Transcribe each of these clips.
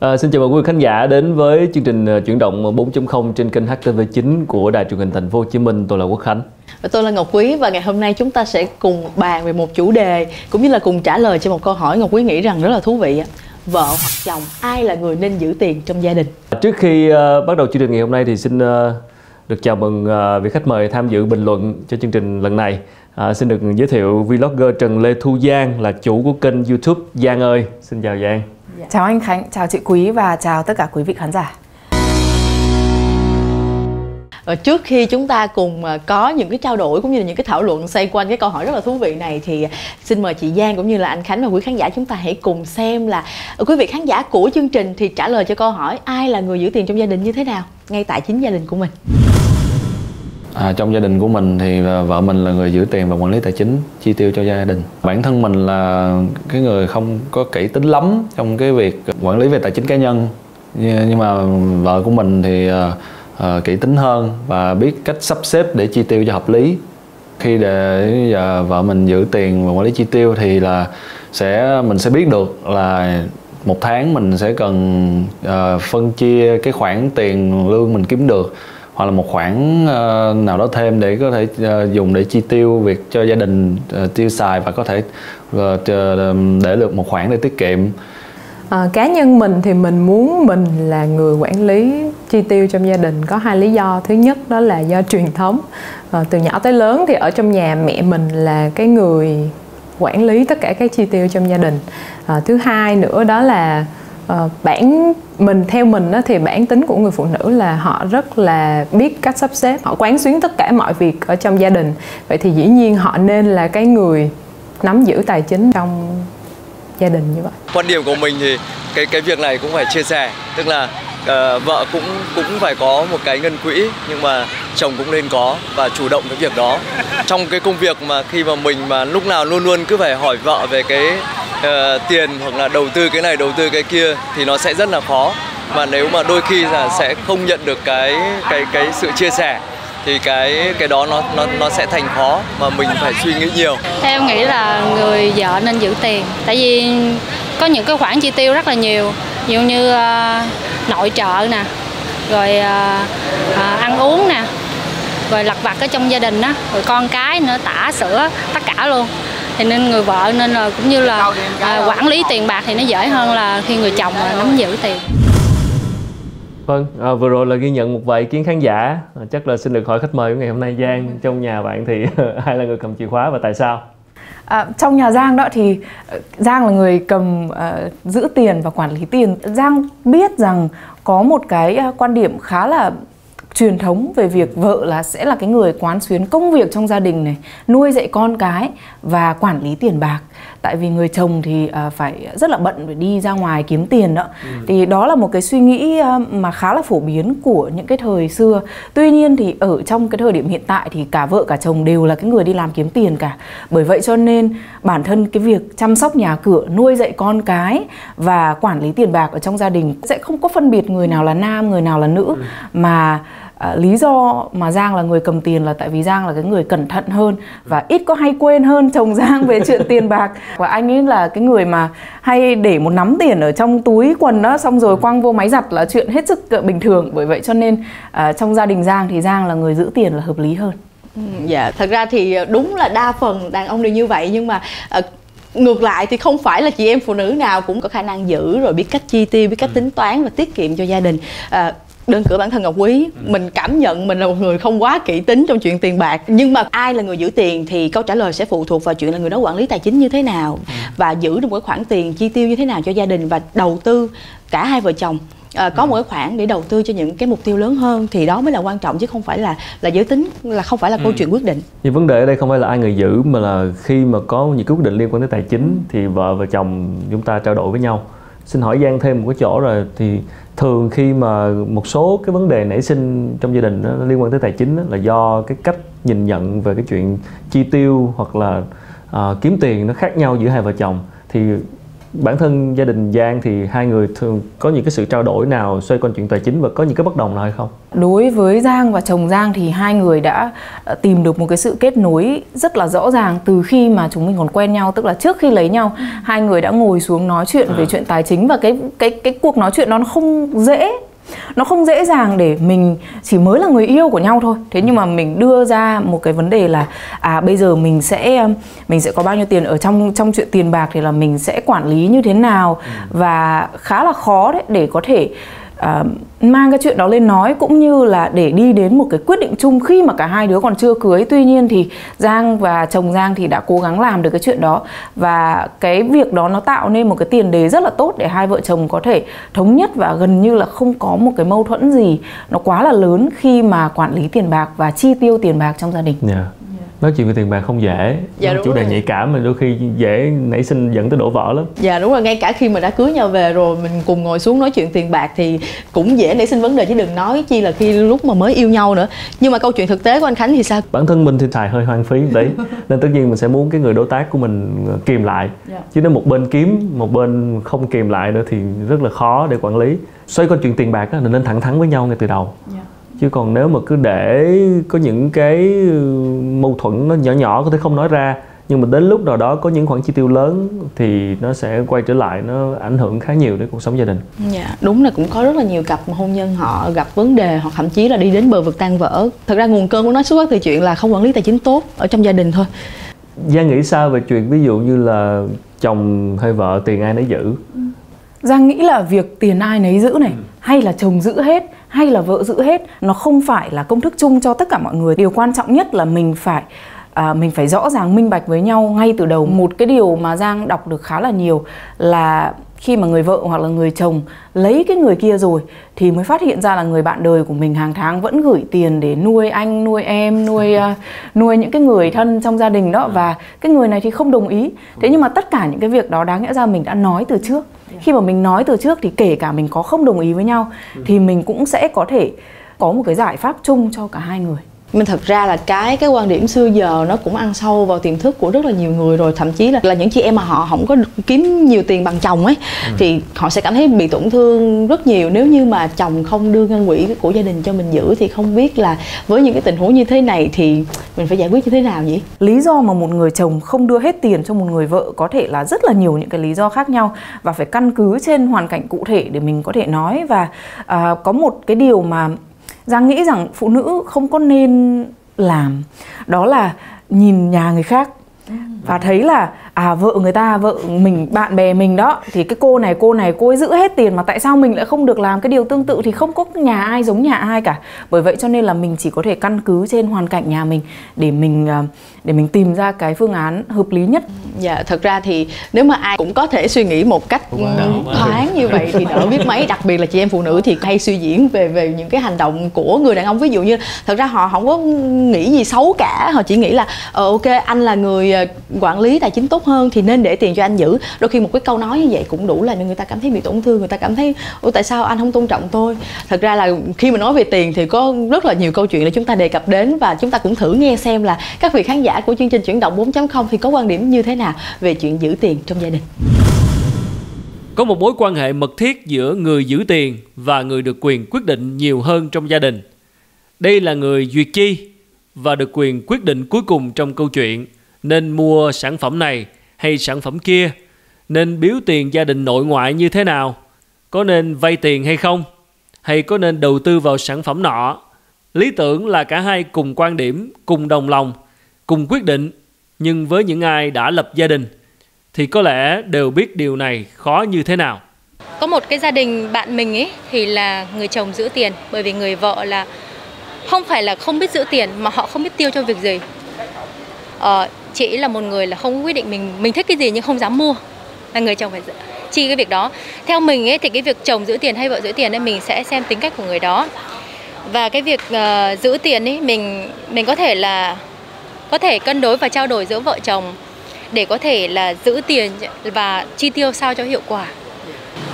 À, xin chào mừng quý khán giả đến với chương trình ờ, chuyển động 4.0 trên kênh HTV9 của Đài truyền hình Thành phố Hồ Chí Minh. Tôi là Quốc Khánh. Và tôi là Ngọc Quý và ngày hôm nay chúng ta sẽ cùng bàn về một chủ đề cũng như là cùng trả lời cho một câu hỏi Ngọc Quý nghĩ rằng rất là thú vị. Vợ hoặc chồng ai là người nên giữ tiền trong gia đình? Trước khi uh, bắt đầu chương trình ngày hôm nay thì xin uh, được chào mừng uh, vị khách mời tham dự bình luận cho chương trình lần này. À, xin được giới thiệu vlogger Trần Lê Thu Giang là chủ của kênh YouTube Giang ơi. Xin chào Giang. Dạ. Chào anh Khánh, chào chị Quý và chào tất cả quý vị khán giả. Và trước khi chúng ta cùng à, có những cái trao đổi cũng như là những cái thảo luận xoay quanh cái câu hỏi rất là thú vị này thì xin mời chị Giang cũng như là anh Khánh và quý khán giả chúng ta hãy cùng xem là quý vị khán giả của chương trình thì trả lời cho câu hỏi ai là người giữ tiền trong gia đình như thế nào ngay tại chính gia đình của mình. À, trong gia đình của mình thì à, vợ mình là người giữ tiền và quản lý tài chính chi tiêu cho gia đình. Bản thân mình là cái người không có kỹ tính lắm trong cái việc quản lý về tài chính cá nhân. Nhưng mà vợ của mình thì uh, kỹ tính hơn và biết cách sắp xếp để chi tiêu cho hợp lý. Khi để giờ vợ mình giữ tiền và quản lý chi tiêu thì là sẽ mình sẽ biết được là một tháng mình sẽ cần uh, phân chia cái khoản tiền lương mình kiếm được hoặc là một khoản uh, nào đó thêm để có thể uh, dùng để chi tiêu việc cho gia đình uh, tiêu xài và có thể uh, để được một khoản để tiết kiệm. À, cá nhân mình thì mình muốn mình là người quản lý chi tiêu trong gia đình có hai lý do. Thứ nhất đó là do truyền thống. À, từ nhỏ tới lớn thì ở trong nhà mẹ mình là cái người quản lý tất cả các chi tiêu trong gia đình. À, thứ hai nữa đó là uh, bản mình theo mình đó, thì bản tính của người phụ nữ là họ rất là biết cách sắp xếp. Họ quán xuyến tất cả mọi việc ở trong gia đình. Vậy thì dĩ nhiên họ nên là cái người nắm giữ tài chính trong gia đình như vậy. Quan điểm của mình thì cái cái việc này cũng phải chia sẻ. Tức là uh, vợ cũng cũng phải có một cái ngân quỹ nhưng mà chồng cũng nên có và chủ động cái việc đó. Trong cái công việc mà khi mà mình mà lúc nào luôn luôn cứ phải hỏi vợ về cái uh, tiền hoặc là đầu tư cái này đầu tư cái kia thì nó sẽ rất là khó. Và nếu mà đôi khi là sẽ không nhận được cái cái cái sự chia sẻ thì cái cái đó nó nó nó sẽ thành khó mà mình phải suy nghĩ nhiều. Theo nghĩ là người vợ nên giữ tiền, tại vì có những cái khoản chi tiêu rất là nhiều, ví như uh, nội trợ nè, rồi uh, uh, ăn uống nè, rồi lặt vặt ở trong gia đình á, rồi con cái nữa tả sữa tất cả luôn. Thì nên người vợ nên là cũng như là à, quản lý tiền bạc thì nó dễ hơn là khi người chồng là nắm giữ tiền. Vâng, à, vừa rồi là ghi nhận một vài ý kiến khán giả. À, Chắc là xin được hỏi khách mời của ngày hôm nay Giang Trong nhà bạn thì ai là người cầm chìa khóa và tại sao? À, trong nhà Giang đó thì ờ, Giang là người cầm uh, giữ tiền và quản lý tiền. Giang biết rằng có một cái ờ, quan điểm khá là truyền thống về việc vợ là sẽ là cái người quán xuyến công việc trong gia đình này nuôi dạy con cái và quản lý tiền bạc tại vì người chồng thì uh, phải rất là bận để đi ra ngoài kiếm tiền đó ừ. thì đó là một cái suy nghĩ uh, mà khá là phổ biến của những cái thời xưa tuy nhiên thì ở trong cái thời điểm hiện tại thì cả vợ cả chồng đều là cái người đi làm kiếm tiền cả bởi vậy cho nên bản thân cái việc chăm sóc nhà cửa nuôi dạy con cái và quản lý tiền bạc ở trong gia đình sẽ không có phân biệt người nào là nam người nào là nữ ừ. mà À, lý do mà Giang là người cầm tiền là tại vì Giang là cái người cẩn thận hơn và ít có hay quên hơn chồng Giang về chuyện tiền bạc. Và anh ấy là cái người mà hay để một nắm tiền ở trong túi quần đó xong rồi quăng vô máy giặt là chuyện hết sức bình thường. Bởi vậy cho nên à, trong gia đình Giang thì Giang là người giữ tiền là hợp lý hơn. Ừ, dạ, thật ra thì đúng là đa phần đàn ông đều như vậy nhưng mà uh, ngược lại thì không phải là chị em phụ nữ nào cũng có khả năng giữ rồi biết cách chi tiêu biết cách ừ. tính toán và tiết kiệm cho gia đình. À, đơn cử bản thân ngọc quý ừ. mình cảm nhận mình là một người không quá kỹ tính trong chuyện tiền bạc nhưng mà ai là người giữ tiền thì câu trả lời sẽ phụ thuộc vào chuyện là người đó quản lý tài chính như thế nào ừ. và giữ được một cái khoản tiền chi tiêu như thế nào cho gia đình và đầu tư cả hai vợ chồng à, có ừ. một cái khoản để đầu tư cho những cái mục tiêu lớn hơn thì đó mới là quan trọng chứ không phải là là giới tính là không phải là ừ. câu chuyện quyết định. Nhưng vấn đề ở đây không phải là ai người giữ mà là khi mà có những quyết định liên quan tới tài chính thì vợ và chồng chúng ta trao đổi với nhau. Xin hỏi Giang thêm một cái chỗ rồi thì thường khi mà một số cái vấn đề nảy sinh trong gia đình đó, liên quan tới tài chính đó, là do cái cách nhìn nhận về cái chuyện chi tiêu hoặc là uh, kiếm tiền nó khác nhau giữa hai vợ chồng thì bản thân gia đình Giang thì hai người thường có những cái sự trao đổi nào xoay quanh chuyện tài chính và có những cái bất đồng nào hay không? Đối với Giang và chồng Giang thì hai người đã ờ, tìm được một cái sự kết nối rất là rõ ràng từ khi mà chúng mình còn quen nhau, tức là trước khi lấy nhau, hai người đã ngồi xuống nói chuyện về chuyện tài chính và cái cái cái cuộc nói chuyện đó nó không dễ nó không dễ dàng để mình chỉ mới là người yêu của nhau thôi. Thế nhưng mà mình đưa ra một cái vấn đề là à bây giờ mình sẽ mình sẽ có bao nhiêu tiền ở trong trong chuyện tiền bạc thì là mình sẽ quản lý như thế nào và khá là khó đấy để có thể uh, mang cái chuyện đó lên nói cũng như là để đi đến một cái quyết định chung khi mà cả hai đứa còn chưa cưới. Tuy nhiên thì Giang và chồng Giang thì đã cố gắng làm được cái chuyện đó. Và cái việc đó nó tạo nên một cái tiền đề rất là tốt để hai vợ chồng có thể thống nhất và gần như là không có một cái mâu thuẫn gì nó quá là lớn khi mà quản lý tiền bạc và chi tiêu tiền bạc trong gia đình. Yeah nói chuyện về tiền bạc không dễ. Dạ, chủ đề nhạy cảm mà đôi khi dễ nảy sinh dẫn tới đổ vỡ lắm. Dạ đúng rồi. Ngay cả khi mà đã cưới nhau về rồi mình cùng ngồi xuống nói chuyện tiền bạc thì cũng dễ nảy sinh vấn đề chứ đừng nói chi là khi lúc mà mới yêu nhau nữa. Nhưng mà câu chuyện thực tế của anh khánh thì sao? Bản thân mình thì xài hơi hoang phí đấy nên tất nhiên mình sẽ muốn cái người đối tác của mình kìm lại. Dạ. chứ nếu một bên kiếm một bên không kìm lại nữa thì rất là khó để quản lý. Xoay quanh chuyện tiền bạc á, nên thẳng thắn với nhau ngay từ đầu. Dạ chứ còn nếu mà cứ để có những cái mâu thuẫn nó nhỏ nhỏ có thể không nói ra nhưng mà đến lúc nào đó có những khoản chi tiêu lớn thì nó sẽ quay trở lại nó ảnh hưởng khá nhiều đến cuộc sống gia đình. Dạ, đúng là cũng có rất là nhiều cặp hôn nhân họ gặp vấn đề hoặc thậm chí là đi đến bờ vực tan vỡ. Thật ra nguồn cơn của nó xuất phát từ chuyện là không quản lý tài chính tốt ở trong gia đình thôi. Giang nghĩ sao về chuyện ví dụ như là chồng hay vợ tiền ai nấy giữ? Giang nghĩ là việc tiền ai nấy giữ này hay là chồng giữ hết hay là vợ giữ hết nó không phải là công thức chung cho tất cả mọi người. Điều quan trọng nhất là mình phải à, mình phải rõ ràng minh bạch với nhau ngay từ đầu. Một cái điều mà giang đọc được khá là nhiều là khi mà người vợ hoặc là người chồng lấy cái người kia rồi thì mới phát hiện ra là người bạn đời của mình hàng tháng vẫn gửi tiền để nuôi anh nuôi em nuôi uh, nuôi những cái người thân trong gia đình đó. Và cái người này thì không đồng ý. Thế nhưng mà tất cả những cái việc đó đáng lẽ ra mình đã nói từ trước khi mà mình nói từ trước thì kể cả mình có không đồng ý với nhau, thì mình cũng sẽ có thể có một cái giải pháp chung cho cả hai người mình thật ra là cái cái quan điểm xưa giờ nó cũng ăn sâu vào tiềm thức của rất là nhiều người rồi. Thậm chí là là những chị em mà họ không có kiếm nhiều tiền bằng chồng ấy ừ. thì họ sẽ cảm thấy bị tổn thương rất nhiều. Nếu như mà chồng không đưa ngân quỹ của gia đình cho mình giữ thì không biết là với những cái tình huống như thế này thì mình phải giải quyết như thế nào nhỉ? Lý do mà một người chồng không đưa hết tiền cho một người vợ có thể là rất là nhiều những cái lý do khác nhau và phải căn cứ trên hoàn cảnh cụ thể để mình có thể nói. Và à, có một cái điều mà giang nghĩ rằng phụ nữ không có nên làm. Đó là nhìn nhà người khác. Ừ và thấy là à vợ người ta vợ mình bạn bè mình đó thì cái cô này cô này cô ấy giữ hết tiền mà tại sao mình lại không được làm cái điều tương tự thì không có nhà ai giống nhà ai cả. Bởi vậy cho nên là mình chỉ có thể căn cứ trên hoàn cảnh nhà mình để mình à, để mình tìm ra cái phương án hợp lý nhất. Dạ thật ra thì nếu mà ai cũng có thể suy nghĩ một cách thoáng như vậy thì đỡ biết mấy. Đặc biệt là chị em phụ nữ thì hay suy diễn về về những cái hành động của người đàn ông. Ví dụ như thật ra họ không có nghĩ gì xấu cả. Họ chỉ nghĩ là ờ, ok anh là người à, quản lý tài chính tốt hơn thì nên để tiền cho anh giữ. Đôi khi một cái câu nói như vậy cũng đủ làm cho người ta cảm thấy bị tổn thương, người ta cảm thấy, ủa, tại sao anh không tôn trọng tôi? Thật ra là khi mà nói về tiền thì có rất là nhiều câu chuyện để chúng ta đề cập đến và chúng ta cũng thử nghe xem là các vị khán giả của chương trình chuyển động 4.0 thì có quan điểm như thế nào về chuyện giữ tiền trong gia đình? Có một mối quan hệ mật thiết giữa người giữ tiền và người được quyền quyết định nhiều hơn trong gia đình. Đây là người duyệt chi và được quyền quyết định cuối cùng trong câu chuyện nên mua sản phẩm này hay sản phẩm kia, nên biếu tiền gia đình nội ngoại như thế nào, có nên vay tiền hay không, hay có nên đầu tư vào sản phẩm nọ. Lý tưởng là cả hai cùng quan điểm, cùng đồng lòng, cùng quyết định, nhưng với những ai đã lập gia đình thì có lẽ đều biết điều này khó như thế nào. Có một cái gia đình bạn mình ấy thì là người chồng giữ tiền bởi vì người vợ là không phải là không biết giữ tiền mà họ không biết tiêu cho việc gì. Ờ, chị là một người là không quyết định mình mình thích cái gì nhưng không dám mua là người chồng phải giữ. Chi cái việc đó theo mình ấy thì cái việc chồng giữ tiền hay vợ giữ tiền ấy mình sẽ xem tính cách của người đó. Và cái việc uh, giữ tiền ấy mình mình có thể là có thể cân đối và trao đổi giữa vợ chồng để có thể là giữ tiền và chi tiêu sao cho hiệu quả.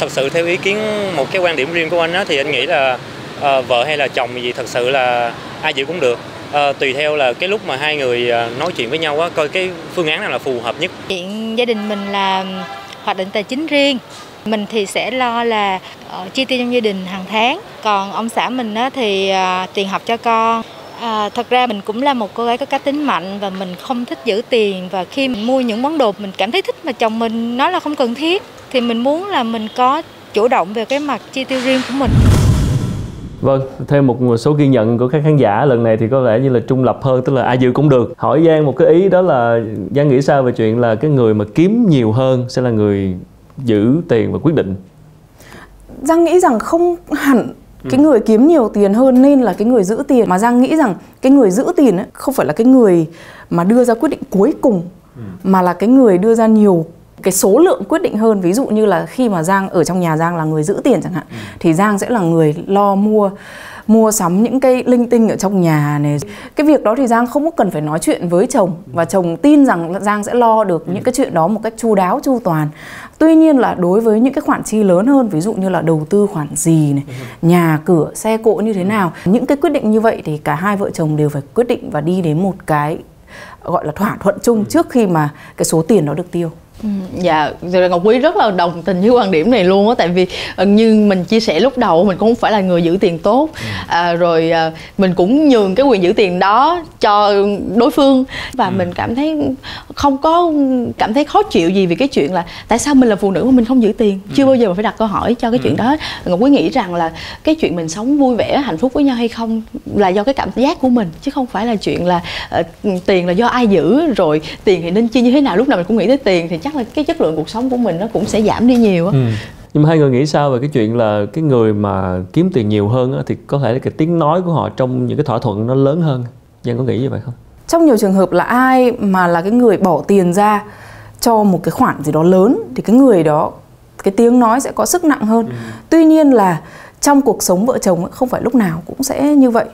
Thật sự theo ý kiến một cái quan điểm riêng của anh á thì anh nghĩ là uh, vợ hay là chồng gì thật sự là ai giữ cũng được à, tùy theo là cái lúc mà hai người ờ, nói chuyện với nhau á coi cái phương án nào là phù hợp nhất. Chuyện gia đình mình là hoạch định tài chính riêng. Mình thì sẽ lo là uh, chi tiêu trong gia đình hàng tháng. Còn ông xã mình á, thì uh, tiền học cho con. À, thật ra mình cũng là một cô gái có cá tính mạnh và mình không thích giữ tiền. Và khi mình mua những món đồ mình cảm thấy thích mà chồng mình nói là không cần thiết thì mình muốn là mình có chủ động về cái mặt chi tiêu riêng của mình. Vâng, thêm một số ghi nhận của các khán giả lần này thì có vẻ như là trung lập hơn, tức là ai giữ cũng được. Hỏi Giang một cái ý đó là Giang nghĩ sao về chuyện là cái người mà kiếm nhiều hơn sẽ là người giữ tiền và quyết định? Giang nghĩ rằng không hẳn cái người kiếm nhiều tiền hơn nên là cái người giữ tiền mà giang nghĩ rằng cái người giữ tiền ấy, không phải là cái người mà đưa ra quyết định cuối cùng ừ. mà là cái người đưa ra nhiều cái số lượng quyết định hơn. Ví dụ như là khi mà giang ở trong nhà giang là người giữ tiền chẳng hạn ừ. thì giang sẽ là người lo mua mua sắm những cái linh tinh ở trong nhà này. Cái việc đó thì giang không có cần phải nói chuyện với chồng và chồng tin rằng giang sẽ lo được những cái chuyện đó một cách chu đáo chu toàn. Tuy nhiên là đối với những cái khoản chi lớn hơn ví dụ như là đầu tư khoản gì này nhà cửa xe cộ như thế nào những cái quyết định như vậy thì cả hai vợ chồng đều phải quyết định và đi đến một cái gọi là thỏa thuận chung trước khi mà cái số tiền đó được tiêu Ừ, dạ ngọc quý rất là đồng tình với quan điểm này luôn á tại vì ờ, như mình chia sẻ lúc đầu mình cũng không phải là người giữ tiền tốt ừ. à, rồi à, mình cũng nhường cái quyền giữ tiền đó cho đối phương và ừ. mình cảm thấy không có cảm thấy khó chịu gì vì cái chuyện là tại sao mình là phụ nữ mà mình không giữ tiền chưa ừ. bao giờ mà phải đặt câu hỏi cho cái chuyện đó ngọc quý nghĩ rằng là cái chuyện mình sống vui vẻ hạnh phúc với nhau hay không là do cái cảm giác của mình chứ không phải là chuyện là uh, tiền là do ai giữ rồi tiền thì nên chi như thế nào lúc nào mình cũng nghĩ tới tiền thì chắc là cái chất lượng cuộc sống của mình nó cũng sẽ giảm đi nhiều á ừ. nhưng mà hai người nghĩ sao về cái chuyện là cái người mà kiếm tiền nhiều hơn á, thì có thể là cái tiếng nói của họ trong những cái thỏa thuận nó lớn hơn Giang có nghĩ như vậy không? Trong nhiều trường hợp là ai mà là cái người bỏ tiền ra cho một cái khoản gì đó lớn thì cái người đó cái tiếng nói sẽ có sức nặng hơn. Ừ. Tuy nhiên là trong cuộc sống vợ chồng không phải lúc nào cũng sẽ như vậy.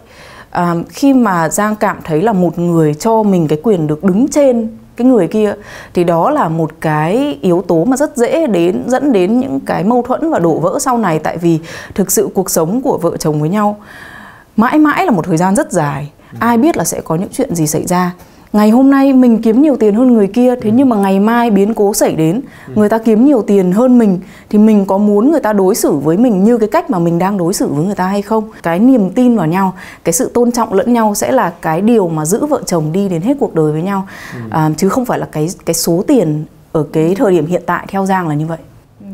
À, khi mà Giang cảm thấy là một người cho mình cái quyền được đứng trên cái người kia, thì đó là một cái yếu tố mà rất dễ đến, dẫn đến những cái mâu thuẫn và đổ vỡ sau này, tại vì thực sự cuộc sống của vợ chồng với nhau mãi mãi là một thời gian rất dài. Ai biết là sẽ có những chuyện gì xảy ra ngày hôm nay mình kiếm nhiều tiền hơn người kia thế nhưng mà ngày mai biến cố xảy đến người ta kiếm nhiều tiền hơn mình thì mình có muốn người ta đối xử với mình như cái cách mà mình đang đối xử với người ta hay không? Cái niềm tin vào nhau cái sự tôn trọng lẫn nhau sẽ là cái điều mà giữ vợ chồng đi đến hết cuộc đời với nhau. À, chứ không phải là cái cái số tiền ở cái thời điểm hiện tại theo giang là như vậy.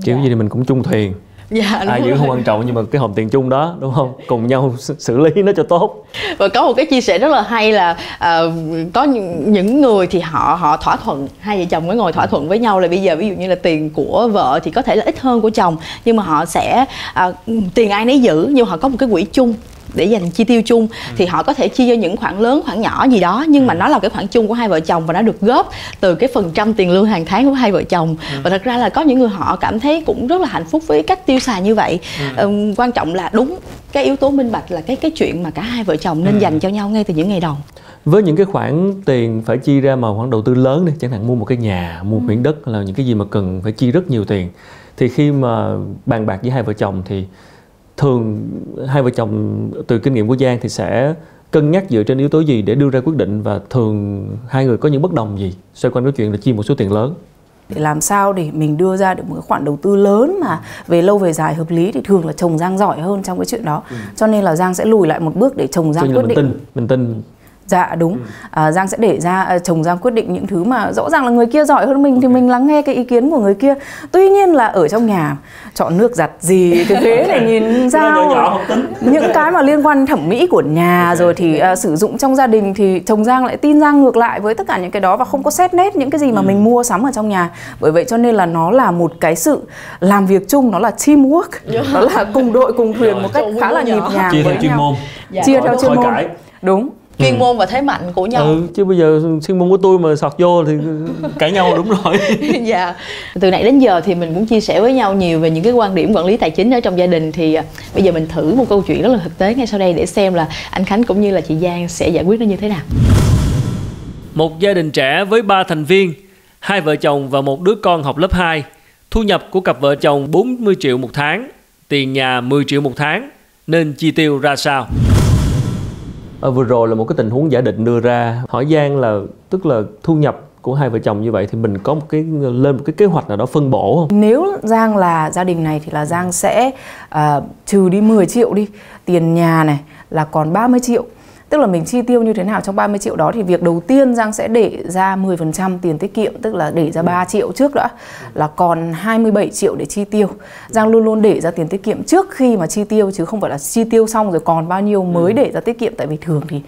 Kiểu gì thì mình cũng chung thuyền dạ, ai giữ không quan trọng nhưng mà cái hòm tiền chung đó đúng không? Cùng nhau xử lý nó cho tốt. Và có một cái chia sẻ rất là hay là uh, có những người thì họ họ thỏa thuận hai vợ chồng mới ngồi thỏa thuận với nhau là bây giờ ví dụ như là tiền của vợ thì có thể là ít hơn của chồng nhưng mà họ sẽ uh, tiền ai nấy giữ nhưng họ có một cái quỹ chung để dành chi tiêu chung ừ. thì họ có thể chia cho những khoản lớn khoản nhỏ gì đó nhưng mà ừ. nó là cái khoản chung của hai vợ chồng và nó được góp từ cái phần trăm tiền lương hàng tháng của hai vợ chồng ừ. và thật ra là có những người họ cảm thấy cũng rất là hạnh phúc với cách tiêu xài như vậy ừ. quan trọng là đúng cái yếu tố minh bạch là cái cái chuyện mà cả hai vợ chồng nên ừ. dành cho nhau ngay từ những ngày đầu với những cái khoản tiền phải chi ra mà khoản đầu tư lớn đi chẳng hạn mua một cái nhà mua một miếng đất là những cái gì mà cần phải chi rất nhiều tiền thì khi mà bàn bạc với hai vợ chồng thì thường hai vợ chồng từ kinh nghiệm của Giang thì sẽ cân nhắc dựa trên yếu tố gì để đưa ra quyết định và thường hai người có những bất đồng gì xoay quanh cái chuyện là chi một số tiền lớn? Để làm sao để mình đưa ra được một cái khoản đầu tư lớn mà về lâu về dài hợp lý thì thường là chồng Giang giỏi hơn trong cái chuyện đó. Ừ. cho nên là Giang sẽ lùi lại một bước để chồng Giang quyết định. tin, mình tin dạ đúng. Ừ. à, giang sẽ để ra à, chồng giang quyết định những thứ mà rõ ràng là người kia giỏi hơn mình okay. thì mình lắng nghe cái ý kiến của người kia. Tuy nhiên là ở trong nhà chọn nước giặt gì cái ghế này nhìn sao những cái mà liên quan thẩm mỹ của nhà okay. rồi thì uh, sử dụng trong gia đình thì chồng giang lại tin giang ngược lại với tất cả những cái đó và không có xét nét những cái gì mà ừ. mình mua sắm ở trong nhà. Bởi vậy cho nên là nó là một cái sự làm việc chung nó là teamwork. Yeah. nó là cùng đội cùng thuyền một cách khá là nhịp nhàng chia theo chuyên môn. Dạ. chia theo chuyên môn. Đúng chuyên ừ. môn và thế mạnh của nhau. Ừ chứ bây giờ chuyên môn của tôi mà sọt vô thì cãi nhau đúng rồi. Dạ. Từ nãy đến giờ thì mình cũng chia sẻ với nhau nhiều về những cái quan điểm quản lý tài chính ở trong gia đình thì à, bây giờ mình thử một câu chuyện rất là thực tế ngay sau đây để xem là anh Khánh cũng như là chị Giang sẽ giải quyết nó như thế nào. Một gia đình trẻ với ba thành viên hai vợ chồng và một đứa con học lớp 2 thu nhập của cặp vợ chồng 40 triệu một tháng tiền nhà 10 triệu một tháng nên chi tiêu ra sao à, vừa rồi là một cái tình huống giả định đưa ra. Hỏi Giang là tức là thu nhập của hai vợ chồng như vậy thì mình có một cái lên một cái kế hoạch nào đó phân bổ không? Nếu Giang là gia đình này thì là Giang sẽ uh, trừ đi 10 triệu đi. Tiền nhà này là còn 30 triệu. Tức là mình chi tiêu như thế nào trong 30 triệu đó thì việc đầu tiên Giang sẽ để ra 10% tiền tiết kiệm tức là để ra 3 triệu trước đã là còn 27 triệu để chi tiêu. Giang luôn luôn để ra tiền tiết kiệm trước khi mà chi tiêu chứ không phải là chi tiêu xong rồi còn bao nhiêu mới để ra tiết kiệm. Tại vì thường thì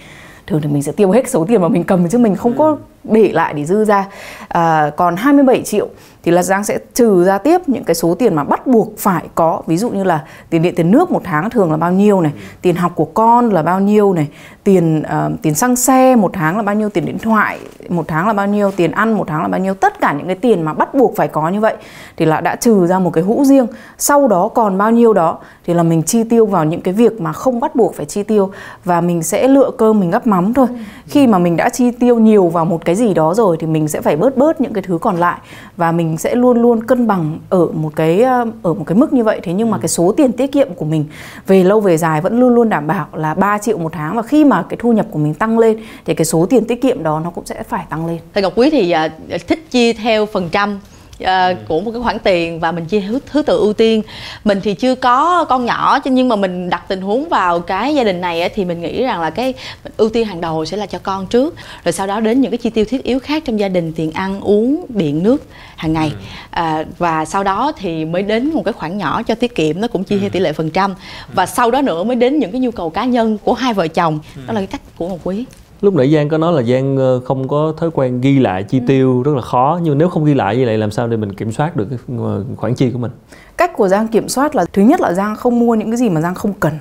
thường thì mình sẽ tiêu hết số tiền mà mình cầm chứ mình không có để lại để dư ra. À, còn 27 triệu thì là Giang sẽ trừ ra tiếp những cái số tiền mà bắt buộc phải có. Ví dụ như là tiền điện tiền nước một tháng thường là bao nhiêu này tiền học của con là bao nhiêu này tiền uh, tiền xăng xe một tháng là bao nhiêu tiền điện thoại một tháng là bao nhiêu tiền ăn một tháng là bao nhiêu. Tất cả những cái tiền mà bắt buộc phải có như vậy thì là đã trừ ra một cái hũ riêng. Sau đó còn bao nhiêu đó thì là mình chi tiêu vào những cái việc mà không bắt buộc phải chi tiêu và mình sẽ lựa cơm mình gắp mắm thôi. Khi mà mình đã chi tiêu nhiều vào một cái gì đó rồi thì mình sẽ phải bớt bớt những cái thứ còn lại và mình sẽ luôn luôn cân bằng ở một cái ờ, ở một cái mức như vậy thế nhưng mà ừ. cái số tiền tiết kiệm của mình về lâu về dài vẫn luôn luôn đảm bảo là 3 triệu một tháng và khi mà cái thu nhập của mình tăng lên thì cái số tiền tiết kiệm đó nó cũng sẽ phải tăng lên. Thầy Ngọc Quý thì uh, thích chia theo phần trăm uh, của một cái khoản tiền và mình chia thứ, thứ tự ưu tiên. Mình thì chưa có con nhỏ nhưng mà mình đặt tình huống vào cái gia đình này thì mình nghĩ rằng là cái ưu tiên hàng đầu sẽ là cho con trước rồi sau đó đến những cái chi tiêu thiết yếu khác trong gia đình tiền ăn uống điện nước hàng ngày. À, và sau đó thì mới đến một cái khoản nhỏ cho tiết kiệm nó cũng chia theo tỷ lệ phần trăm. Và sau đó nữa mới đến những cái nhu cầu cá nhân của hai vợ chồng. Đó là cái cách của một quý lúc nãy giang có nói là giang ờ, không có thói quen ghi lại chi ừ. tiêu rất là khó nhưng nếu không ghi lại như vậy làm sao để mình kiểm soát được cái ờ, khoản chi của mình cách của giang kiểm soát là thứ nhất là giang không mua những cái gì mà giang không cần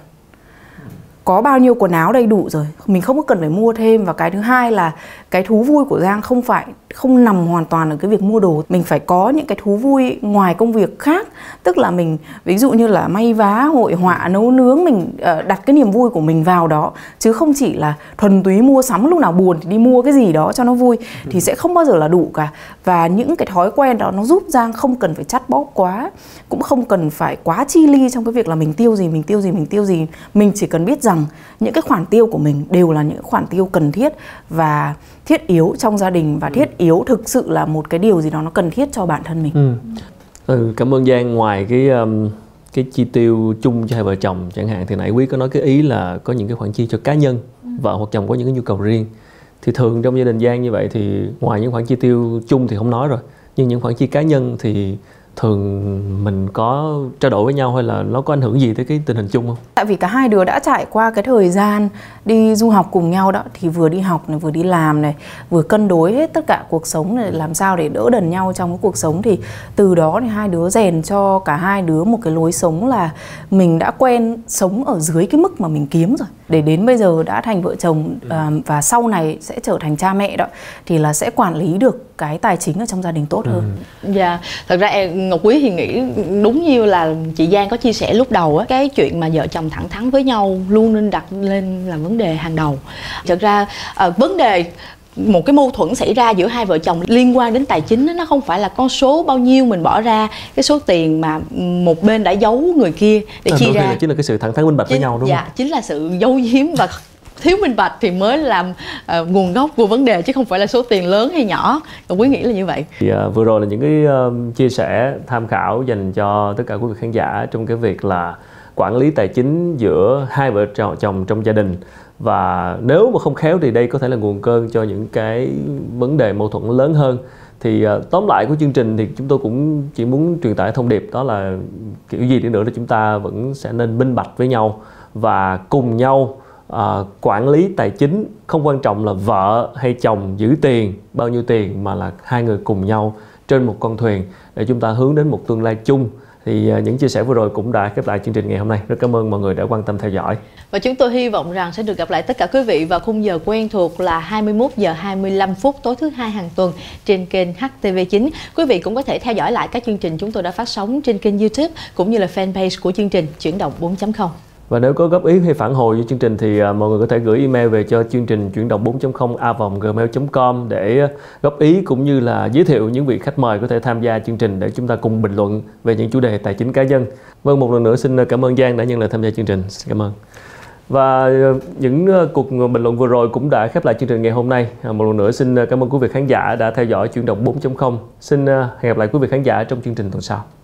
có bao nhiêu quần áo đầy đủ rồi. Mình không có cần phải mua thêm. Và cái thứ hai là cái thú vui của giang không phải không nằm hoàn toàn ở cái việc mua đồ. Mình phải có những cái thú vui ngoài công việc khác. Tức là mình ví dụ như là may vá hội họa nấu nướng mình uh, đặt cái niềm vui của mình vào đó. Chứ không chỉ là thuần túy mua sắm lúc nào buồn thì đi mua cái gì đó cho nó vui thì sẽ không bao giờ là đủ cả. Và những cái thói quen đó nó giúp giang không cần phải chắt bóp quá cũng không cần phải quá chi ly trong cái việc là mình tiêu gì mình tiêu gì mình tiêu gì. Mình chỉ cần biết rằng những cái khoản tiêu của mình đều là những khoản tiêu cần thiết và thiết yếu trong gia đình và thiết yếu thực sự là một cái điều gì đó nó cần thiết cho bản thân mình. Ừ. Ừ, cảm ơn Giang ngoài cái um, cái chi tiêu chung cho hai vợ chồng chẳng hạn thì nãy quý có nói cái ý là có những cái khoản chi cho cá nhân ừ. vợ hoặc chồng có những cái nhu cầu riêng thì thường trong gia đình Giang như vậy thì ngoài những khoản chi tiêu chung thì không nói rồi nhưng những khoản chi cá nhân thì thường mình có trao đổi với nhau hay là nó có ảnh hưởng gì tới cái tình hình chung không? Tại vì cả hai đứa đã trải qua cái thời gian đi du học cùng nhau đó, thì vừa đi học này, vừa đi làm này, vừa cân đối hết tất cả cuộc sống này, làm sao để đỡ đần nhau trong cái cuộc sống thì từ đó thì hai đứa rèn cho cả hai đứa một cái lối sống là mình đã quen sống ở dưới cái mức mà mình kiếm rồi để đến bây giờ đã thành vợ chồng uh, và sau này sẽ trở thành cha mẹ đó thì là sẽ quản lý được cái tài chính ở trong gia đình tốt hơn. Ừ. Dạ, thật ra em Ngọc Quý thì nghĩ đúng như là chị Giang có chia sẻ lúc đầu á, cái chuyện mà vợ chồng thẳng thắn với nhau luôn nên đặt lên là vấn đề hàng đầu. Thật ra uh, vấn đề một cái mâu thuẫn xảy ra giữa hai vợ chồng liên quan đến tài chính đó, nó không phải là con số bao nhiêu mình bỏ ra cái số tiền mà một bên đã giấu người kia để à, chia ra. chính là cái sự thẳng thắn minh bạch với nhau đúng dạ, không? chính là sự giấu giếm và thiếu minh bạch thì mới làm uh, nguồn gốc của vấn đề chứ không phải là số tiền lớn hay nhỏ. Còn quý nghĩ là như vậy. Thì, uh, vừa rồi là những cái uh, chia sẻ tham khảo dành cho tất cả quý vị khán giả trong cái việc là quản lý tài chính giữa hai vợ chồng trong gia đình và nếu mà không khéo thì đây có thể là nguồn cơn cho những cái vấn đề mâu thuẫn lớn hơn. Thì uh, tóm lại của chương trình thì chúng tôi cũng chỉ muốn truyền tải thông điệp đó là kiểu gì đi nữa thì chúng ta vẫn sẽ nên minh bạch với nhau và cùng nhau uh, quản lý tài chính. Không quan trọng là vợ hay chồng giữ tiền bao nhiêu tiền mà là hai người cùng nhau trên một con thuyền để chúng ta hướng đến một tương lai chung thì à, những chia sẻ vừa rồi cũng đã khép lại chương trình ngày hôm nay. Rất cảm ơn mọi người đã quan tâm theo dõi. Và chúng tôi hy vọng rằng sẽ được gặp lại tất cả quý vị vào khung giờ quen thuộc là 21 giờ 25 phút tối thứ hai hàng tuần trên kênh HTV9 quý vị cũng có thể theo dõi lại các chương trình chúng tôi đã phát sóng trên kênh YouTube cũng như là fanpage của chương trình chuyển động 4.0 và nếu có góp ý hay phản hồi cho chương trình thì à, mọi người có thể gửi email về cho chương trình chuyển động 4.0 a gmail.com để à, góp ý cũng như là giới thiệu những vị khách mời có thể tham gia chương trình để chúng ta cùng bình luận về những chủ đề tài chính cá nhân. Vâng một lần nữa xin à, cảm ơn Giang đã nhận lời tham gia chương trình. Xin cảm ơn. Và những cuộc bình luận vừa rồi cũng đã khép lại chương trình ngày hôm nay. Một lần nữa xin cảm ơn quý vị khán giả đã theo dõi chuyển động 4.0. Xin hẹn gặp lại quý vị khán giả trong chương trình tuần sau.